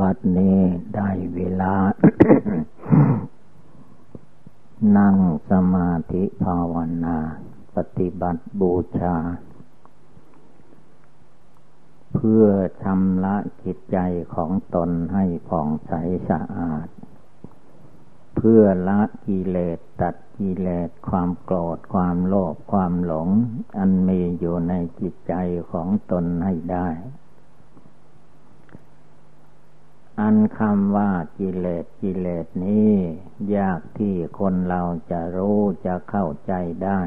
บัดนี้ได้เวลา นั่งสมาธิภาวนา ปฏิบัติบูชา เพื่อชำระจิตใจของตนให้ผ่องใสสะอาด เพื่อละกิเลสตัดกิเลสความโกรธความโลภความหลง อันมีอยู่ในจิตใจของตนให้ได้ อันคำว่ากิเลสกิเลสนี้ ยากที่คนเราจะรู้จะเข้าใจได้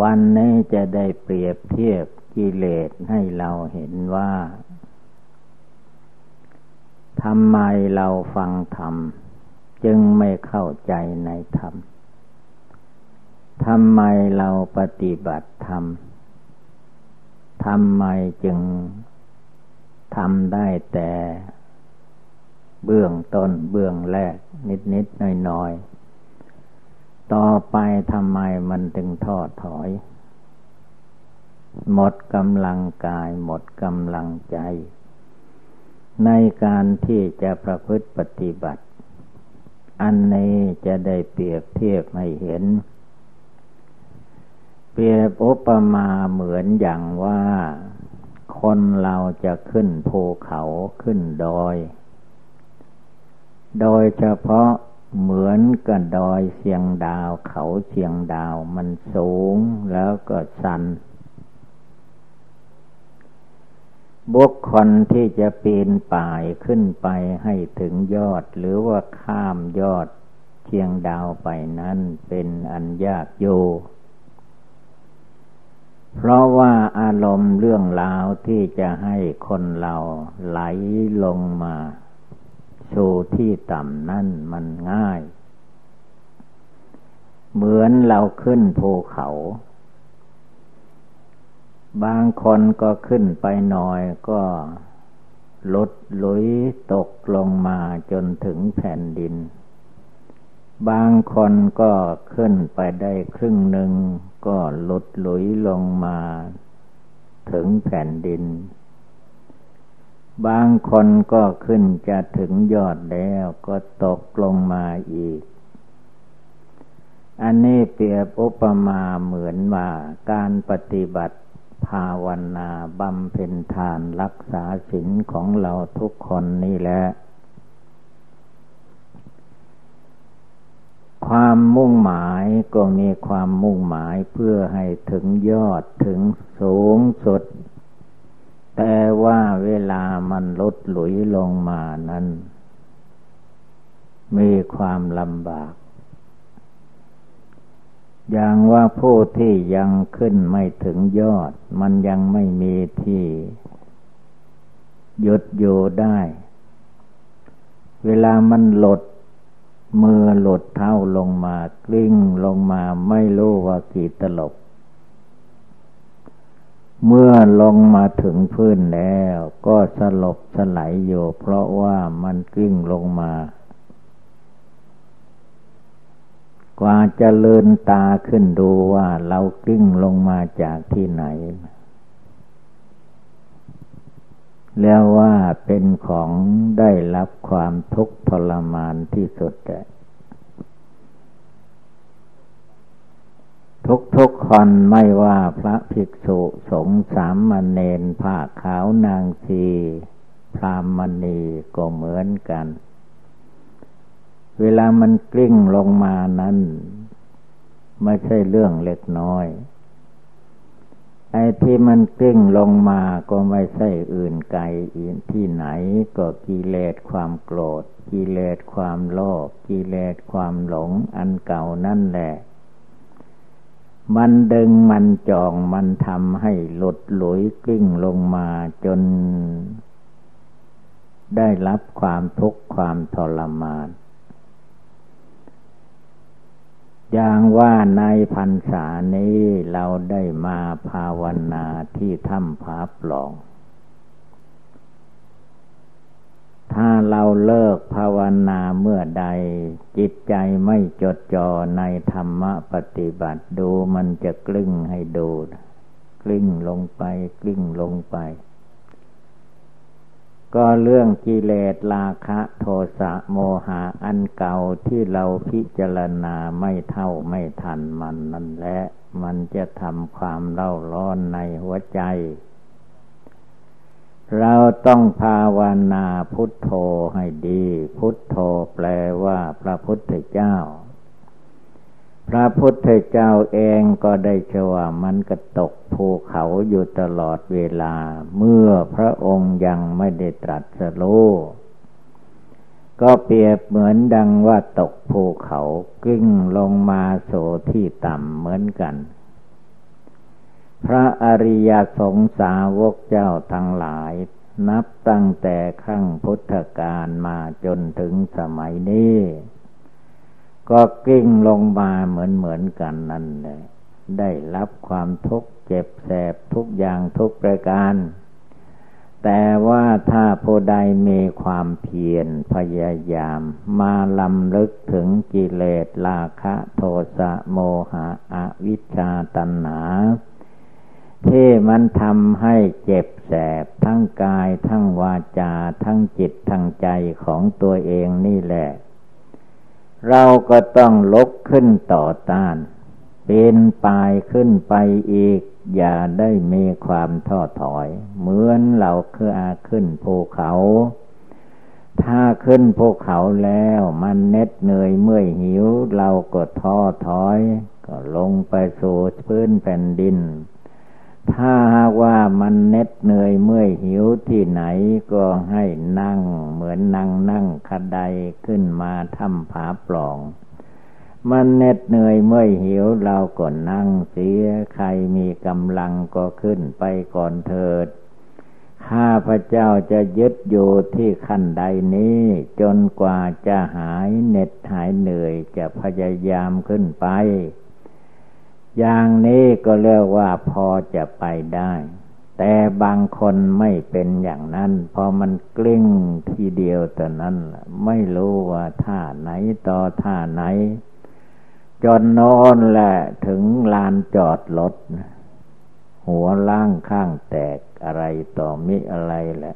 วันนี้จะได้เปรียบเทียบกิเลสให้เราเห็นว่าทำไมเราฟังธรรม จึงไม่เข้าใจในธรรมทำไมเราปฏิบัติธรรมทำไมจึง ทำได้แต่ เบื้องต้นเบื้องแรก นิดนิดน้อยน้อยต่อไปทำไมมันถึงทอถอย หมดกำลังกายหมดกำลังใจ ในการที่จะประพฤติปฏิบัติ อันนี้จะได้เปรียบเทียบให้เห็น เปรียบอุปมาเหมือนอย่างว่า คนเราจะขึ้นภูเขาขึ้นดอย โดยเฉพาะเหมือนกับดอยเชียงดาวเขาเชียงดาวมันสูงแล้วก็สัน บุคคลที่จะปีนป่ายขึ้นไปให้ถึงยอดหรือว่าข้ามยอดเชียงดาวไปนั้นเป็นอันยากอยู่ เพราะว่าอารมณ์เรื่องราวที่จะให้คนเราไหลลงมาสู่ที่ต่ำนั่นมันง่าย เหมือนเราขึ้นภูเขา บางคนก็ขึ้นไปหน่อยก็ลดลุยตกลงมาจนถึงแผ่นดิน บางคนก็ขึ้นไปได้ครึ่งหนึ่งก็หลดหลุยลงมา ถึงแผ่นดิน บางคนก็ขึ้นจะถึงยอดแล้วก็ตกลงมาอีก อันนี้เปรียบอุปมาเหมือนว่าการปฏิบัติภาวนาบำเพ็ญทานรักษาศีลของเราทุกคนนี่แหละ ความมุ่งหมายก็มีความมุ่งหมายเพื่อให้ถึงยอดถึงสูงสุด แต่ว่าเวลามันลดหลุยลงมานั้น มีความลำบาก อย่างว่าผู้ที่ยังขึ้นไม่ถึงยอด มันยังไม่มีที่หยุดอยู่ได้ เวลามันหลด มือหลุดเท้าลงมากลิ้งลงมาไม่รู้ว่ากี่ตลบ เมื่อลงมาถึงพื้นแล้ว ก็สลบสลายอยู่เพราะว่ามันกลิ้งลงมา กว่าจะเลืนตาขึ้นดูว่าเรากลิ้งลงมาจากที่ไหน แล้วว่าเป็นของได้รับความทุกข์ทรมานที่สุดแทุกทุกคนไม่ว่าพระภิกษุสงฆ์สามมเณรผ้าขาวนางชีพรามณีก็เหมือนกัน เวลามันกลิ้งลงมานั้น ไม่ใช่เรื่องเล็กน้อย ไอ้ที่มันกลิ้งลงมาก็ไม่ใช่อื่นไกลอื่นที่ไหนก็กิเลสความโกรธ กิเลสความโลภกิเลสความหลงอันเก่านั่นแหละ มันดึงมันจองมันทำให้หลุดหลุยกลิ้งลงมาจน ได้รับความทุกข์ความทรมาน อย่างว่าในพรรษานี้เราได้มาภาวนาที่ถ้ำผาปล่อง ถ้าเราเลิกภาวนาเมื่อใด จิตใจไม่จดจ่อในธรรมปฏิบัติดูมันจะกลิ้งให้ดู กลิ้งลงไปกลิ้งลงไป ก็เรื่องกิเลสราคะโทสะโมหะอันเก่าที่เราพิจารณาไม่เท่าไม่ทันมันนั่นแหละ มันจะทำความเล่าร้อนในหัวใจ เราต้องภาวนาพุทโธให้ดี พุทโธแปลว่าพระพุทธเจ้า พระพุทธเจ้าเองก็ได้ชื่อว่ามันกระตกภูเขาอยู่ตลอดเวลา เมื่อพระองค์ยังไม่ได้ตรัสรู้ก็เปรียบเหมือนดังว่าตกภูเขากลิ้งลงมาโสที่ต่ำเหมือนกัน พระอริยสงสาวกเจ้าทั้งหลาย นับตั้งแต่ขั้งพุทธกาลมาจนถึงสมัยนี้ ก็กิ้งลงมาเหมือนเหมือนกันนั่นแหละได้รับความทุกข์เจ็บแสบทุกอย่างทุกประการ แต่ว่าถ้าผู้ใดมีความเพียรพยายามมาลำลึกถึงกิเลสราคะโทสะโมหะอวิชชาตัณหา ที่มันทำให้เจ็บแสบทั้งกายทั้งวาจาทั้งจิตทั้งใจของตัวเองนี่แหละ เราก็ต้องลกขึ้นต่อต้าน เป็นปลายขึ้นไปอีก อย่าได้มีความท้อถอย เหมือนเราคืออาขึ้นภูเขา ถ้าขึ้นภูเขาแล้วมันเน็ดเหนื่อยเมื่อยหิว เราก็ท้อถอย ก็ลงไปสู่พื้นแผ่นดิน ถ้าว่ามันเน็ดเหนื่อยเมื่อยหิวที่ไหนก็ให้นั่ง เหมือนนั่งนั่งคดไดขึ้นมาทำผาปล่อง มันเน็ดเหนื่อยเมื่อยหิวเราก็นั่งเสียใครมีกำลังก็ขึ้นไปก่อนเถิดข้าพระเจ้าจะยึดอยู่ที่ขั้นใดนี้ จนกว่าจะหายเหน็ดหายเหนื่อยจะพยายามขึ้นไป อย่างนี้ก็เรียกว่าพอจะไปได้ แต่บางคนไม่เป็นอย่างนั้น พอมันกลิ้งทีเดียวแต่นั้นไม่รู้ว่าท่าไหนต่อท่าไหน จนน้นแหละถึงลานจอดรถหัวล่างข้างแตกอะไรต่อมิอะไรแหละ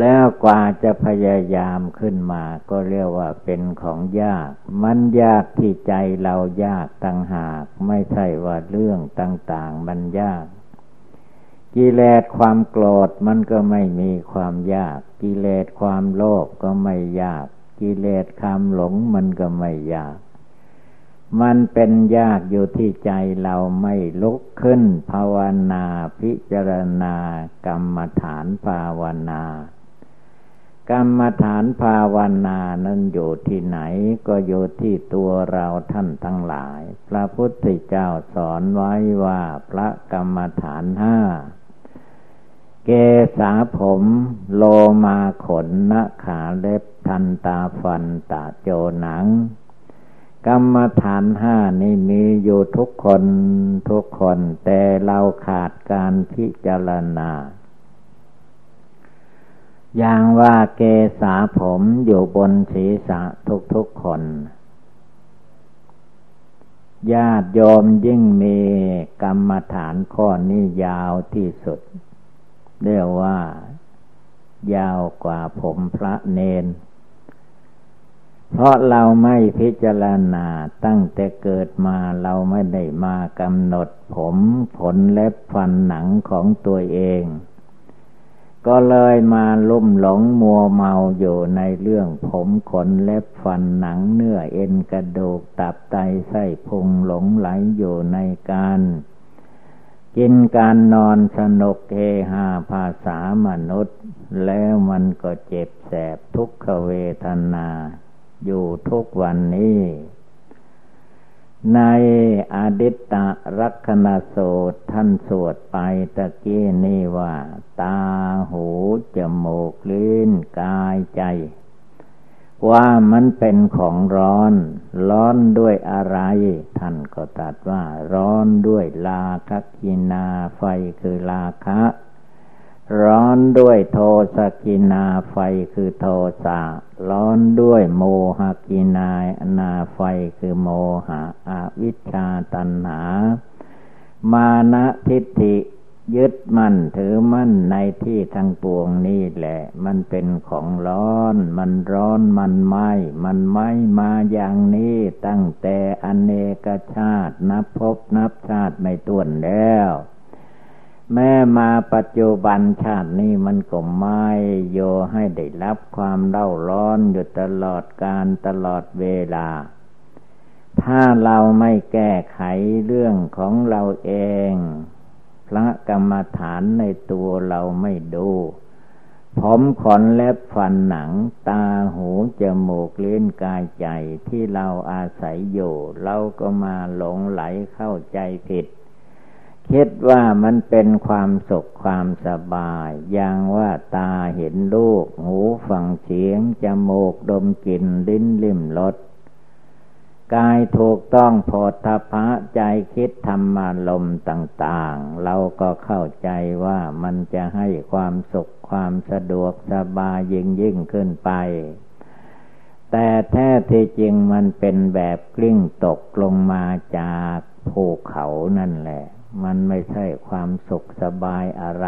แล้วกว่าจะพยายามขึ้นมาก็เรียกว่าเป็นของยาก มันยากที่ใจเรายากตั้งหาก ไม่ใช่ว่าเรื่องต่าง ๆ มันยาก กิเลสความโกรธมันก็ไม่มีความยาก กิเลสความโลภก็ไม่ยาก กิเลสความหลงมันก็ไม่ยาก มันเป็นยากอยู่ที่ใจเราไม่ลุกขึ้น ภาวนาพิจารณากรรมฐานภาวนา กรรมฐานภาวนานั้นอยู่ที่ไหนก็อยู่ที่ตัวเราท่านทั้งหลาย พระพุทธเจ้าสอนไว้ว่าพระกรรมฐานห้า เกษาผมโลมาขนนขาเล็บทันตาฟันตาโจหนัง กรรมฐานห้านี่มีอยู่ทุกคนทุกคนแต่เราขาดการพิจารณา อย่างว่าเกษาผมอยู่บนศีรษะทุกๆคน ญาติโยมยิ่งมีกรรมฐานข้อนี้ยาวที่สุด เรียกว่า ยาวกว่าผมพระเนน เพราะเราไม่พิจารณาตั้งแต่เกิดมาเราไม่ได้มากำหนดผมขนเล็บฟันหนังของตัวเอง ก็เลยมาลุ่มหลงมัวเมาอยู่ในเรื่องผมขนเล็บฟันหนังเนื้อเอ็นกระดูกตับไตไส้พุงหลงไหลอยู่ในการ กินการนอนสนุกเฮฮาภาษามนุษย์ แล้วมันก็เจ็บแสบทุกขเวทนา อยู่ทุกวันนี้ ในอดิตตรักณสูตรท่านสวดไปตะกี้นี่ว่า ตาหูจมูกลิ้นกายใจ ว่ามันเป็นของร้อน ร้อนด้วยอะไร ท่านก็ตรัสว่า ร้อนด้วยราคัคคินาไฟคือราคะ ร้อนด้วยโทสัคคินาไฟคือโทสะ ร้อนด้วยโมหัคคินาไฟคือโมหะอวิชชาตัณหา มานะทิฏฐิยึดมั่นถือมั่นในที่ทั้งปวงนี่แหละ มันเป็นของร้อน มันร้อนมันไหมมันไหมมาอย่างนี้ตั้งแต่อเนกชาตินับพบนับชาติไม่ต้วนแล้ว แม้มาปัจจุบันชาตินี้มันก็ไม่โยให้ได้รับความเล่าร้อนอยู่ตลอดการตลอดเวลา ถ้าเราไม่แก้ไขเรื่องของเราเอง พระกรรมฐานในตัวเราไม่ดู ผมขนเล็บฟันหนัง ตาหูจมูกเลี้นกายใจที่เราอาศัยอยู่ เราก็มาหลงไหลเข้าใจผิด คิดว่ามันเป็นความสุขความสบาย อย่างว่าตาเห็นรูปหูฟังเสียง จมูกดมกลิ่นลิ้นลิ่มรสกายถูกต้องโพธพะใจคิดธรรมารมต่าง ๆ เราก็เข้าใจว่ามันจะให้ความสุขความสะดวกสบายยิ่งยิ่งขึ้นไป แต่แท้ที่จริงมันเป็นแบบกลิ้งตกลงมาจากภูเขานั่นแหละ มันไม่ใช่ความสุขสบายอะไร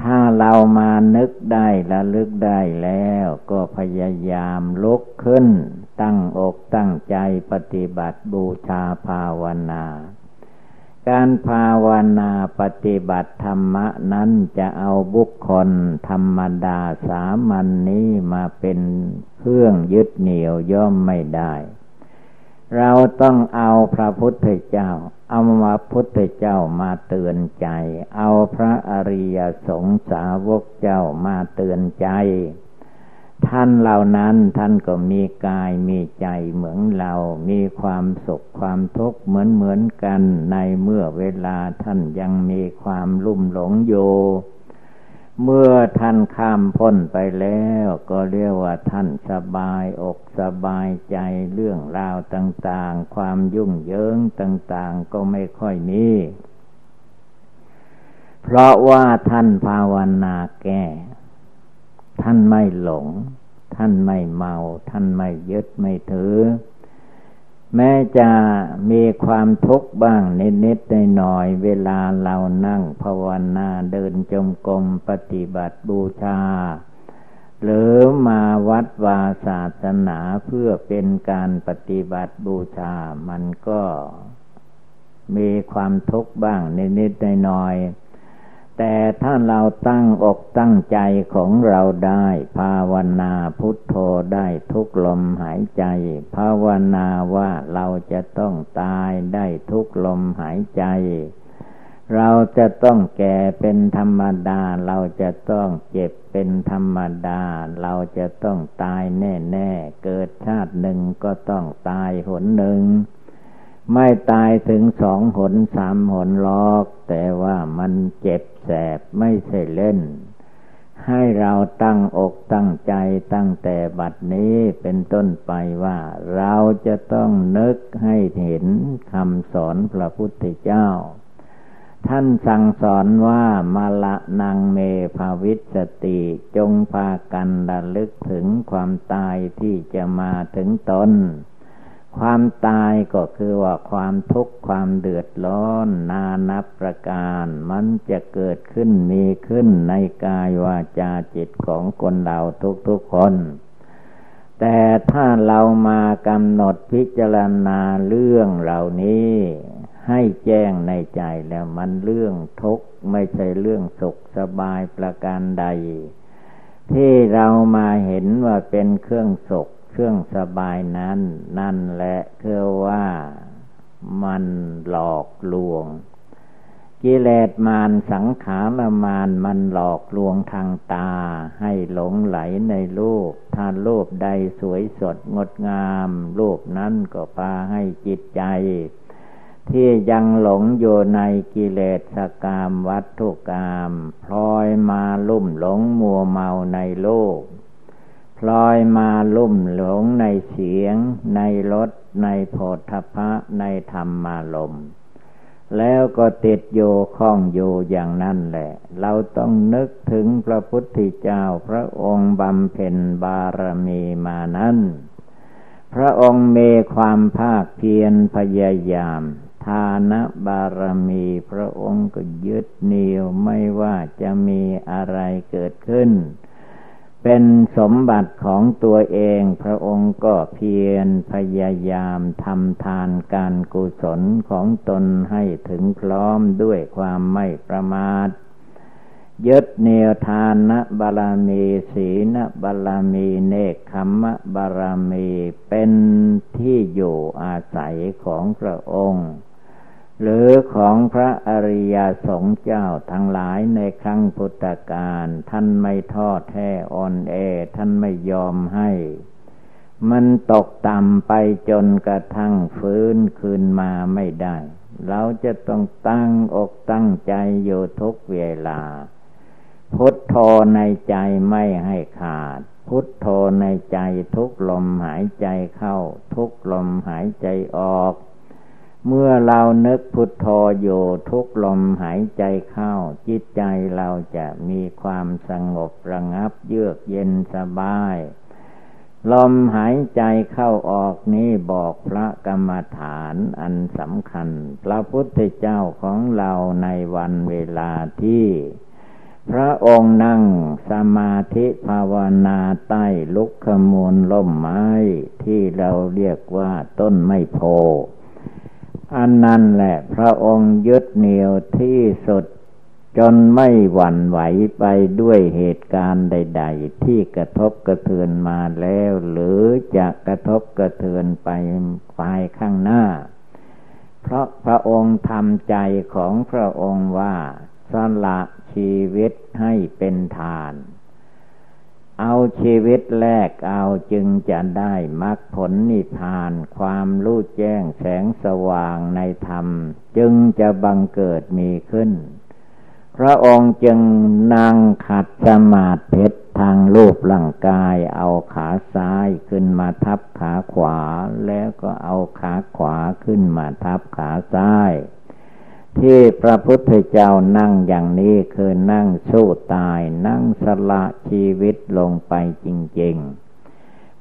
ถ้าเรามานึกได้ละลึกได้แล้ว ก็พยายามลุกขึ้น ตั้งอกตั้งใจปฏิบัติบูชาภาวนา การภาวนาปฏิบัติธรรมะนั้นจะเอาบุคคลธรรมดาสามัญนนี้มาเป็นเครื่องยึดเหนี่ยวย่อมไม่ได้ เราต้องเอาพระพุทธเจ้า เอามาพุทธเจ้ามาเตือนใจ เอาพระอริยสงสาวกเจ้ามาเตือนใจ ท่านเหล่านั้นท่านก็มีกายมีใจเหมือนเรา มีความสุขความทุกข์เหมือนเหมือนกันในเมื่อเวลาท่านยังมีความลุ่มหลงอยู่ เมื่อท่านข้ามพ้นไปแล้วก็เรียกว่าท่านสบายอกสบายใจเรื่องราวต่างๆ ความยุ่งเหยิงต่างๆ ก็ไม่ค่อยมี เพราะว่าท่านภาวนาแก้ท่านไม่หลง ท่านไม่เมา ท่านไม่ยึดไม่ถือ แม้จะมีความทุกข์บ้างนิดๆหน่อยเวลาเรานั่งภาวนาเดินจมกรมปฏิบัติบูชา หรือมาวัดวาศาสนาเพื่อเป็นการปฏิบัติบูชา มันก็มีความทุกข์บ้างนิดๆหน่อย แต่ถ้าเราตั้งอกตั้งใจของเราได้ ภาวนาพุทโธได้ทุกลมหายใจ ภาวนาว่าเราจะต้องตายได้ทุกลมหายใจ เราจะต้องแก่เป็นธรรมดา เราจะต้องเจ็บเป็นธรรมดา เราจะต้องตายแน่ๆ เกิดชาติหนึ่งก็ต้องตายหนหนึ่งไม่ตายถึงสองหนสามหนลอก แต่ว่ามันเจ็บ แสบไม่ใช่เล่น ให้เราตั้งอกตั้งใจตั้งแต่บัดนี้เป็นต้นไปว่า เราจะต้องนึกให้เห็นคำสอนพระพุทธเจ้า ท่านสั่งสอนว่ามาละนางเมภาวิสติจงพากันระลึกถึงความตายที่จะมาถึงตน ความตายก็คือว่าความทุกข์ความเดือดร้อน นานับประการ มันจะเกิดขึ้นมีขึ้นในกายวาจาจิตของคนเราทุกๆคน แต่ถ้าเรามากำหนดพิจารณาเรื่องเหล่านี้ ให้แจ้งในใจแล้วมันเรื่องทุกข์ไม่ใช่เรื่องสุขสบายประการใด ที่เรามาเห็นว่าเป็นเครื่องสุข เครื่องสบายนั้น นั่นแหละคือว่ามันหลอกลวง กิเลสมารสังขารมารมันหลอกลวงทางตา ให้หลงไหลในรูปถ้ารูปใดสวยสดงดงามรูปนั้นก็พาให้จิตใจ ที่ยังหลงอยู่ในกิเลสกามวัตถุกรรมพลอยมาลุ่มหลงมัวเมาในโลก พลอยมาลุ่มหลงในเสียง ในรสในโพธพะในธรรมารมแล้วก็ติดโยข้องโยอย่างนั้นแหละ เราต้องนึกถึงพระพุทธเจ้าพระองค์บำเพ็ญบารมีมานั้น พระองค์มีความภาคเพียรพยายาม ทานบารมีพระองค์ก็ยึดเหนี่ยวไม่ว่าจะมีอะไรเกิดขึ้น เป็นสมบัติของตัวเองพระองค์ก็เพียรพยายามทำทานการกุศลของตนให้ถึงพร้อมด้วยความไม่ประมาทยึดเนวทานนะบารมีศีลบารมีเนคขมะบารมีเป็นที่อยู่อาศัยของพระองค์ หรือของพระอริยสงฆ์เจ้าทั้งหลายในครั้งพุทธกาลท่านไม่ทอดแท้อ่อนแอท่านไม่ยอมให้ มันตกต่ำไปจนกระทั่งฟื้นคืนมาไม่ได้ เราจะต้องตั้งอกตั้งใจอยู่ทุกเวลา พุทโธในใจไม่ให้ขาด พุทโธในใจทุกลมหายใจเข้า ทุกลมหายใจออก เมื่อเรานึกพุทโธอยู่ทุกลมหายใจเข้า จิตใจเราจะมีความสงบระงับเยือกเย็นสบาย ลมหายใจเข้าออกนี้บอกพระกรรมฐานอันสำคัญ พระพุทธเจ้าของเราในวันเวลาที่ พระองค์นั่งสมาธิภาวนาใต้ลุกขมูลล่มไม้ที่เราเรียกว่าต้นไม้โพ อันนั้นแหละ พระองค์ยึดเหนี่ยวที่สุด จนไม่หวั่นไหวไปด้วยเหตุการณ์ใด ๆ ที่กระทบกระเทือนมาแล้ว หรือจะกระทบกระเทือนไปภายข้างหน้า เพราะพระองค์ทำใจของพระองค์ว่าสละชีวิตให้เป็นทาน เอาชีวิตแรกเอาจึงจะได้มรรคผลนิพพาน ความรู้แจ้งแสงสว่างในธรรม จึงจะบังเกิดมีขึ้น พระองค์จึงนั่งขัดสมาธิทางรูปร่างกาย เอาขาซ้ายขึ้นมาทับขาขวา แล้วก็เอาขาขวาขึ้นมาทับขาซ้าย ที่พระพุทธเจ้านั่งอย่างนี้คือนั่งสู้ตาย นั่งสละชีวิตลงไปจริง ๆ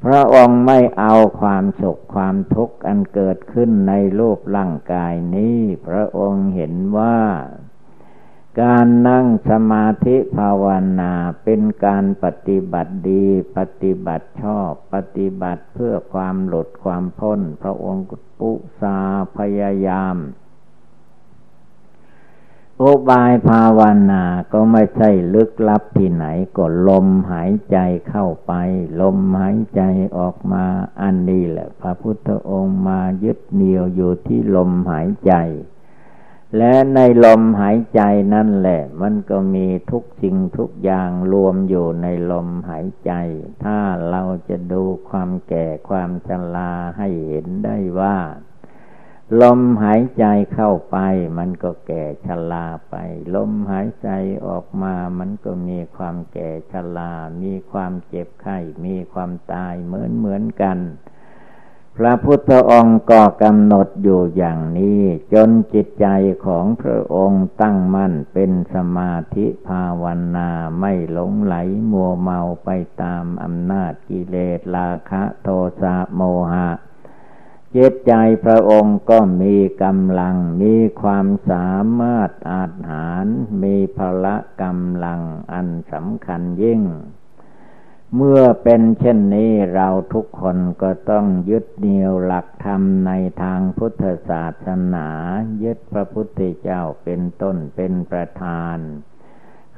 พระองค์ไม่เอาความสุขความทุกข์อันเกิดขึ้นในรูปร่างกายนี้ พระองค์เห็นว่า การนั่งสมาธิภาวนาเป็นการปฏิบัติดี ปฏิบัติชอบ ปฏิบัติเพื่อความหลุดความพ้น พระองค์ปุสาพยายาม อุบายภาวนาก็ไม่ใช่ลึกลับที่ไหนก็ลมหายใจเข้าไป ลมหายใจออกมาอันนี้แหละ พระพุทธองค์มายึดเหนี่ยวอยู่ที่ลมหายใจ และในลมหายใจนั่นแหละ มันก็มีทุกสิ่งทุกอย่างรวมอยู่ในลมหายใจ ถ้าเราจะดูความแก่ความชราให้เห็นได้ว่า ลมหายใจเข้าไป มันก็แก่ชราไป ลมหายใจออกมา มันก็มีความแก่ชรามีความเจ็บไข้ มีความตายเหมือนเหมือนกัน พระพุทธองค์ก็กำหนดอยู่อย่างนี้ จนจิตใจของพระองค์ตั้งมั่นเป็นสมาธิภาวนาไม่หลงไหลมัวเมาไปตามอำนาจกิเลสราคะโทสะโมหะ จิตใจพระองค์ก็มีกำลัง มีความสามารถอาจหาร มีพละกำลังอันสำคัญยิ่ง เมื่อเป็นเช่นนี้เราทุกคนก็ต้องยึดเหนี่ยวหลักธรรมในทางพุทธศาสนา ยึดพระพุทธเจ้าเป็นต้นเป็นประธาน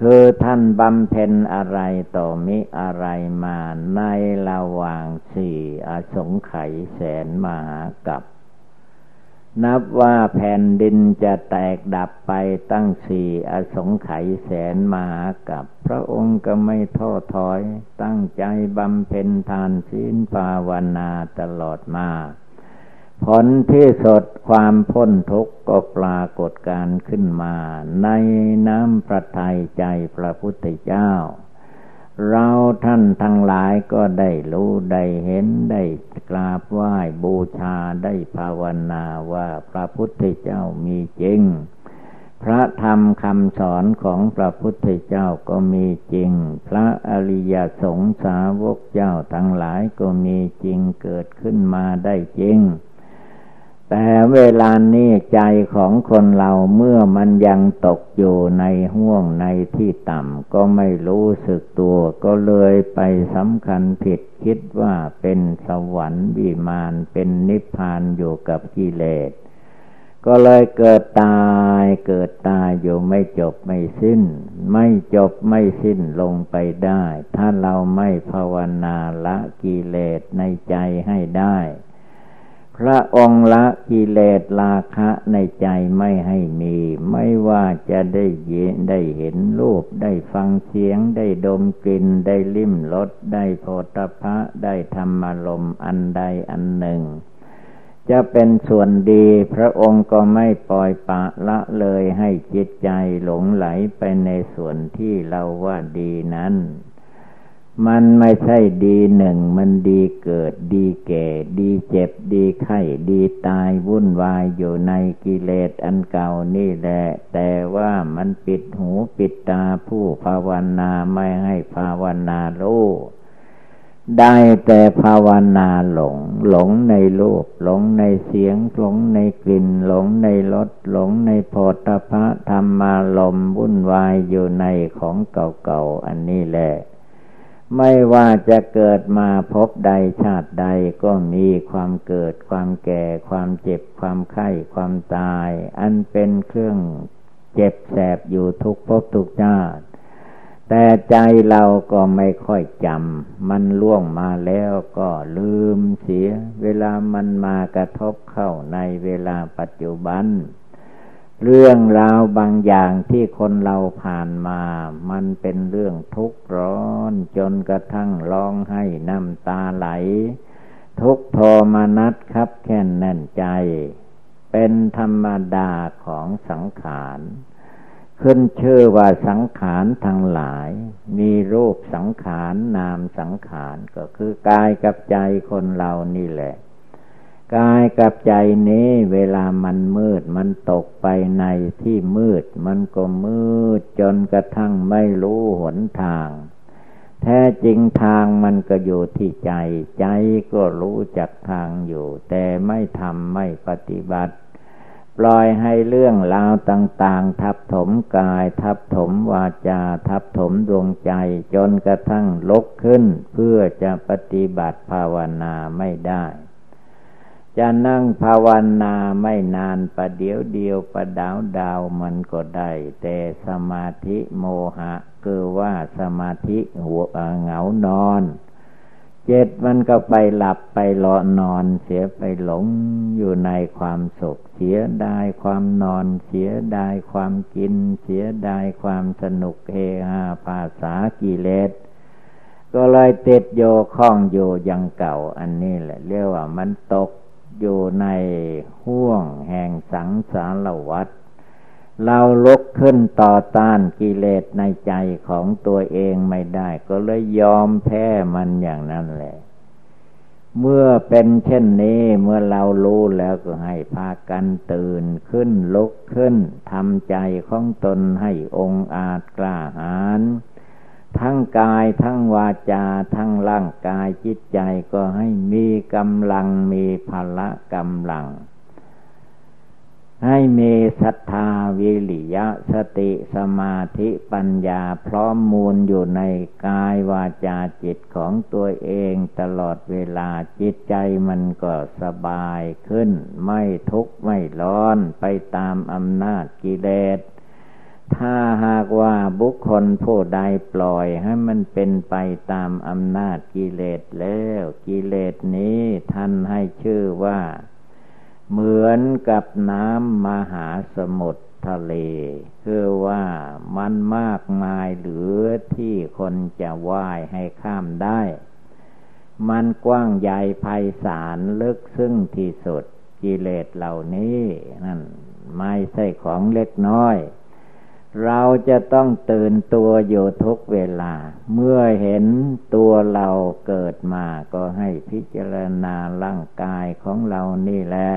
คือท่านบำเพ็ญอะไรต่อมิอะไรมาในระหว่างสี่อสงไขยแสนมหากับนับว่าแผ่นดินจะแตกดับไปตั้งสี่อสงไขยแสนมหากับ พระองค์ก็ไม่ท้อถอย ตั้งใจบำเพ็ญทานศีลภาวนาตลอดมา ผลที่สดความพ้นทุกข์ก็ปรากฏการขึ้นมา ในน้ำประทัยใจพระพุทธเจ้า เราท่านทั้งหลายก็ได้รู้ได้เห็นได้กราบไหว้บูชาได้ภาวนาว่าพระพุทธเจ้ามีจริง พระธรรมคำสอนของพระพุทธเจ้าก็มีจริง พระอริยสงสาวกเจ้าทั้งหลายก็มีจริงเกิดขึ้นมาได้จริง แต่เวลานี้ใจของคนเราเมื่อมันยังตกอยู่ในห่วงในที่ต่ำก็ไม่รู้สึกตัว ก็เลยไปสำคัญผิดคิดว่าเป็นสวรรค์วิมานเป็นนิพพานอยู่กับกิเลส ก็เลยเกิดตายเกิดตายอยู่ไม่จบไม่สิ้น ไม่จบไม่สิ้นลงไปได้ ถ้าเราไม่ภาวนาละกิเลสในใจให้ได้ พระองค์ละกิเลสราคะในใจไม่ให้มี ไม่ว่าจะได้เยได้เห็นรูป ได้ฟังเสียง ได้ดมกลิ่น ได้ลิ้มรสได้โพธพะ ได้ธรรมลมอันใดอันหนึ่ง จะเป็นส่วนดีพระองค์ก็ไม่ปล่อยปะละเลยให้จิตใจหลงไหลไปในส่วนที่เราว่าดีนั้น มันไม่ใช่ดีหนึ่ง มันดีเกิดดีแก่ ดีเจ็บดีไข้ดีตายวุ่นวายอยู่ในกิเลสอันเก่านี่แหละ แต่ว่ามันปิดหูปิดตาผู้ภาวนาไม่ให้ภาวนาลูกได้แต่ภาวนาหลง หลงในรูปหลงในเสียง หลงในกลิ่น หลงในรสหลงในโพธพะธรรมาลมวุ่นวายอยู่ในของเก่าๆอันนี้แหละ ไม่ว่าจะเกิดมาพบใดชาติใดก็มีความเกิด ความแก่ ความเจ็บ ความไข้ ความตาย อันเป็นเครื่องเจ็บแสบอยู่ทุกภพทุกชาติ แต่ใจเราก็ไม่ค่อยจำ มันล่วงมาแล้วก็ลืมเสีย เวลามันมากระทบเข้าในเวลาปัจจุบัน เรื่องราวบางอย่างที่คนเราผ่านมา มันเป็นเรื่องทุกข์ร้อนจนกระทั่งร้องให้น้ำตาไหล ทุกโทมานัดครับแค่นแน่นใจ เป็นธรรมดาของสังขาร ขึ้นชื่อว่าสังขารทั้งหลาย มีรูปสังขารนามสังขารก็คือกายกับใจคนเรานี่แหละ กายกับใจนี้เวลามันมืดมันตกไปในที่มืด มันก็มืดจนกระทั่งไม่รู้หนทาง แท้จริงทางมันก็อยู่ที่ใจ ใจก็รู้จักทางอยู่ แต่ไม่ทำไม่ปฏิบัติ ปล่อยให้เรื่องราวต่าง ๆ ทับถมกาย ทับถมวาจา ทับถมดวงใจ จนกระทั่งลกขึ้น เพื่อจะปฏิบัติภาวนาไม่ได้ จะนั่งภาวนาไม่นานประเดี๋ยวเดียวประดาวดาวมันก็ได้ แต่สมาธิโมหะคือว่าสมาธิหัวเหงานอน เจ็ดมันก็ไปหลับไปรอนอน เสียไปหลงอยู่ในความสุข เสียดายความนอน เสียดายความกิน เสียดายความสนุกเฮฮาภาษากิเลสก็เลยติดโยข้องอยู่ยังเก่าอันนี้แหละเรียกว่ามันตก อยู่ในห่วงแห่งสังสารวัฏเราลุกขึ้นต่อต้านกิเลสในใจของตัวเองไม่ได้ ก็เลยยอมแพ้มันอย่างนั้นแหละ เมื่อเป็นเช่นนี้เมื่อเรารู้แล้วก็ให้พากันตื่นขึ้นลุกขึ้นทำใจของตนให้องอาจกล้าหาญ ทั้งกายทั้งวาจา ทั้งร่างกายจิตใจก็ให้มีกำลังมีพละกำลัง ให้มีศรัทธาวิริยะสติสมาธิปัญญาพร้อมมูลอยู่ในกายวาจาจิตของตัวเองตลอดเวลาจิตใจมันก็สบายขึ้น ไม่ทุกข์ไม่ร้อนไปตามอำนาจกิเลส ถ้าหากว่าบุคคลผู้ใดปล่อยให้มันเป็นไปตามอำนาจกิเลสแล้วกิเลสนี้ท่านให้ชื่อว่า เหมือนกับน้ำมหาสมุทรทะเลคือว่ามันมากมายเหลือที่คนจะว่ายให้ข้ามได้ มันกว้างใหญ่ไพศาลลึกซึ้งที่สุดกิเลสเหล่านี้ นั่นไม่ใช่ของเล็กน้อย เราจะต้องตื่นตัวอยู่ทุกเวลา เมื่อเห็นตัวเราเกิดมาก็ให้พิจารณาร่างกายของเรานี่แหละ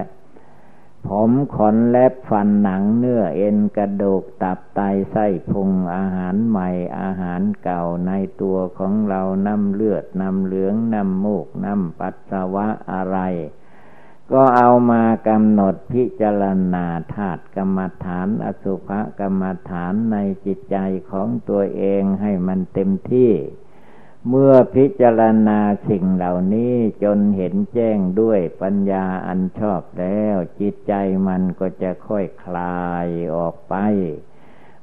ผมขนเล็บฟันหนังเนื้อเอ็นกระดูกตับไตไส้พุงอาหารใหม่อาหารเก่าในตัวของเราน้ำเลือดน้ำเหลืองน้ำมูกน้ำปัสสาวะอะไร ก็เอามากำหนดพิจารณาธาตุกรรมฐาน อสุภกรรมฐานในจิตใจของตัวเองให้มันเต็มที่ เมื่อพิจารณาสิ่งเหล่านี้จนเห็นแจ้งด้วยปัญญาอันชอบแล้ว จิตใจมันก็จะค่อยคลายออกไป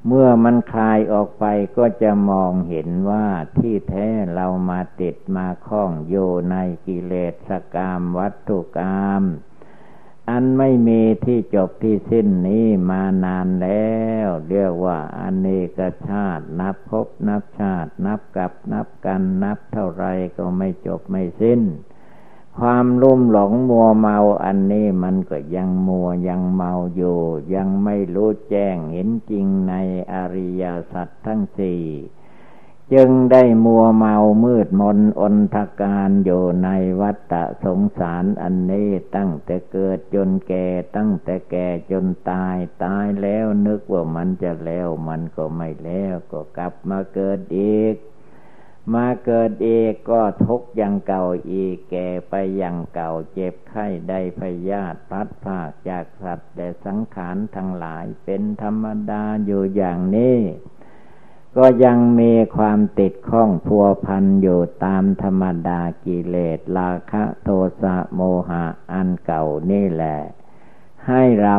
เมื่อมันคลายออกไปก็จะมองเห็นว่าที่แท้เรามาติดมาคล้องโยในกิเลสกรรมวัตถุกรรมอันไม่มีที่จบที่สิ้นนี้มานานแล้ว เรียกว่าอเนกชาติ นับพบนับชาติ นับกับนับกันนับเท่าไรก็ไม่จบไม่สิ้น ความลุ่มหลงมัวเมาอันนี้มันก็ยังมัวยังเมาอยู่ ยังไม่รู้แจ้งเห็นจริงในอริยสัจทั้งสี่จึงได้มัวเมามืดมนอนทการอยู่ในวัฏสงสารอันนี้ตั้งแต่เกิดจนแก่ตั้งแต่แก่จนตายตายแล้วนึกว่ามันจะแล้วมันก็ไม่แล้วก็กลับมาเกิดอีก มาเกิดเอกก็ทุกอย่างเก่าอีกแก่ไปอย่างเก่าเจ็บไข้ได้พยาธิพัดภาคจากสัตว์แต่สังขารทั้งหลายเป็นธรรมดาอยู่อย่างนี้ ก็ยังมีความติดข้องพัวพันอยู่ตามธรรมดากิเลสราคะโทสะโมหะอันเก่านี่แหละ ให้เรา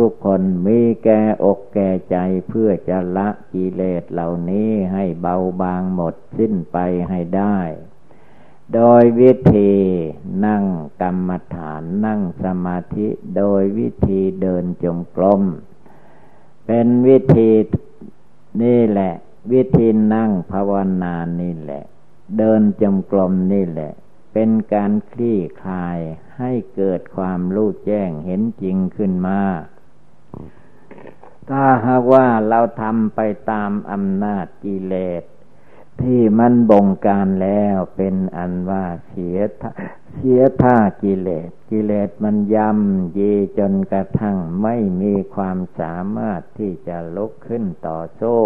ทุกๆคนมีแก่อกแก่ใจเพื่อจะละกิเลสเหล่านี้ให้เบาบางหมดสิ้นไปให้ได้ โดยวิธีนั่งกรรมฐานนั่งสมาธิโดยวิธีเดินจงกรมเป็นวิธีนี่แหละ วิธีนั่งภาวนานี่แหละ เดินจงกรมนี่แหละ เป็นการคลี่คลายให้เกิดความรู้แจ้งเห็นจริงขึ้นมา ถ้าหากว่าเราทำไปตามอำนาจกิเลสที่มันบงการแล้วเป็นอันว่าเสียเสียท่ากิเลส กิเลสมันยำยีจนกระทั่งไม่มีความสามารถที่จะลุกขึ้นต่อโซ่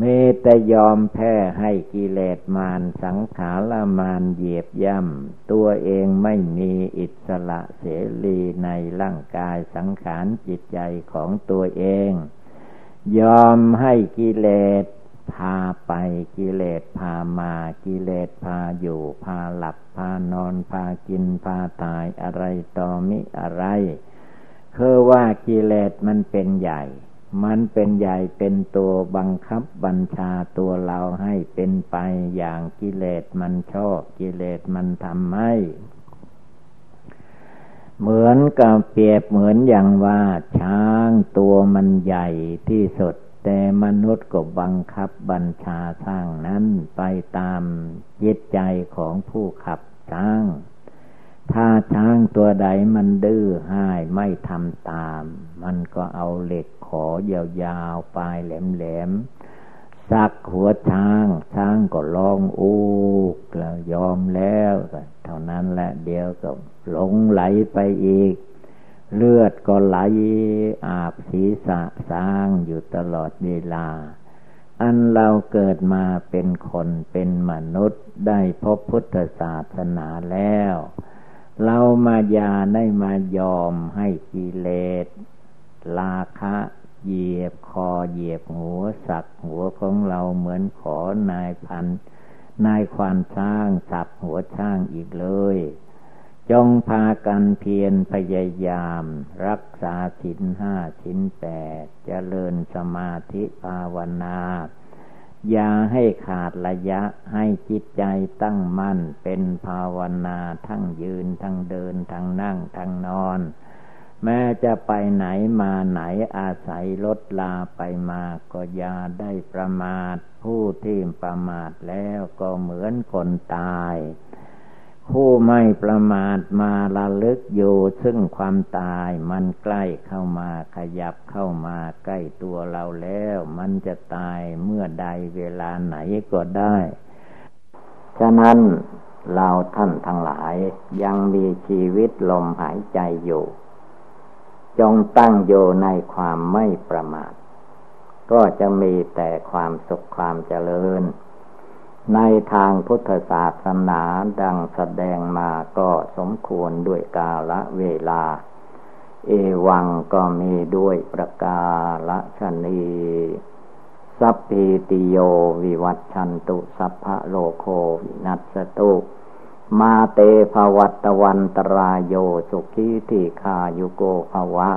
มีแต่ยอมแพ้ให้กิเลสมารสังขารมารเหยียบย่ำตัวเองไม่มีอิสระเสรีในร่างกายสังขารจิตใจของตัวเอง ยอมให้กิเลสพาไปกิเลสพามากิเลสพาอยู่ พาหลับ พานอน พากิน พาตายอะไรต่อมิอะไร คือว่ากิเลสมันเป็นใหญ่ มันเป็นใหญ่เป็นตัวบังคับบัญชาตัวเราให้เป็นไปอย่างกิเลสมันชอบกิเลสมันทำให้เหมือนกับเปรียบเหมือนอย่างว่าช้างตัวมันใหญ่ที่สุด แต่มนุษย์ก็บังคับบัญชาสร้างนั้นไปตามยิตใจของผู้ขับช้าง ถ้าช้างตัวใดมันดื้อห้ายไม่ทำตาม มันก็เอาเหล็กขอยาวๆปลายแหลมๆสักหัวช้าง ช้างก็ร้องอูกแล้วยอมแล้วเท่านั้นแหละเดียวก็หลงไหลไปอีก เลือดก็ไหลอาบศีรษะสร้างอยู่ตลอดเวลา อันเราเกิดมาเป็นคนเป็นมนุษย์ได้พบพุทธศาสนาแล้ว เรามายาได้มายอมให้กิเลสลาคะเหยียบคอเหยียบหัวสักหัวของเราเหมือนขอนายพันนายควานช้างสับหัวช้างอีกเลย จงพากันเพียรพยายาม รักษาสินห้าสินแปดเจริญสมาธิภาวนา อย่าให้ขาดระยะให้จิตใจตั้งมั่นเป็นภาวนาทั้งยืนทั้งเดินทั้งนั่งทั้งนอน แม้จะไปไหนมาไหนอาศัยรถลาไปมาก็อย่าได้ประมาท ผู้ที่ประมาทแล้วก็เหมือนคนตาย ผู้ไม่ประมาทมาละลึกอยู่ซึ่งความตายมันใกล้เข้ามาขยับเข้ามาใกล้ตัวเราแล้ว มันจะตายเมื่อใดเวลาไหนก็ได้ ฉะนั้นเราท่านทั้งหลายยังมีชีวิตลมหายใจอยู่ จงตั้งอยู่ในความไม่ประมาท ก็จะมีแต่ความสุขความเจริญ ในทางพุทธศาสนาดังแสดงมาก็สมควรด้วยกาละเวลา เอวังก็มีด้วยประกาละชนีสัพพิติโยวิวัตชันตุสัพพะโลโควินัสตุมาเตภวัตวันตรายโยสุขีติคายุโกภวะ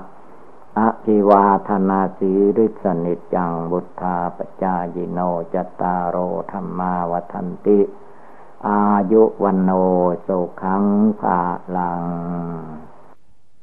อภิวาธนาสีริสนิจังบุทธาปจายโนจตารโอธรรมาวันติ อายุวันโนสุขังภาลัง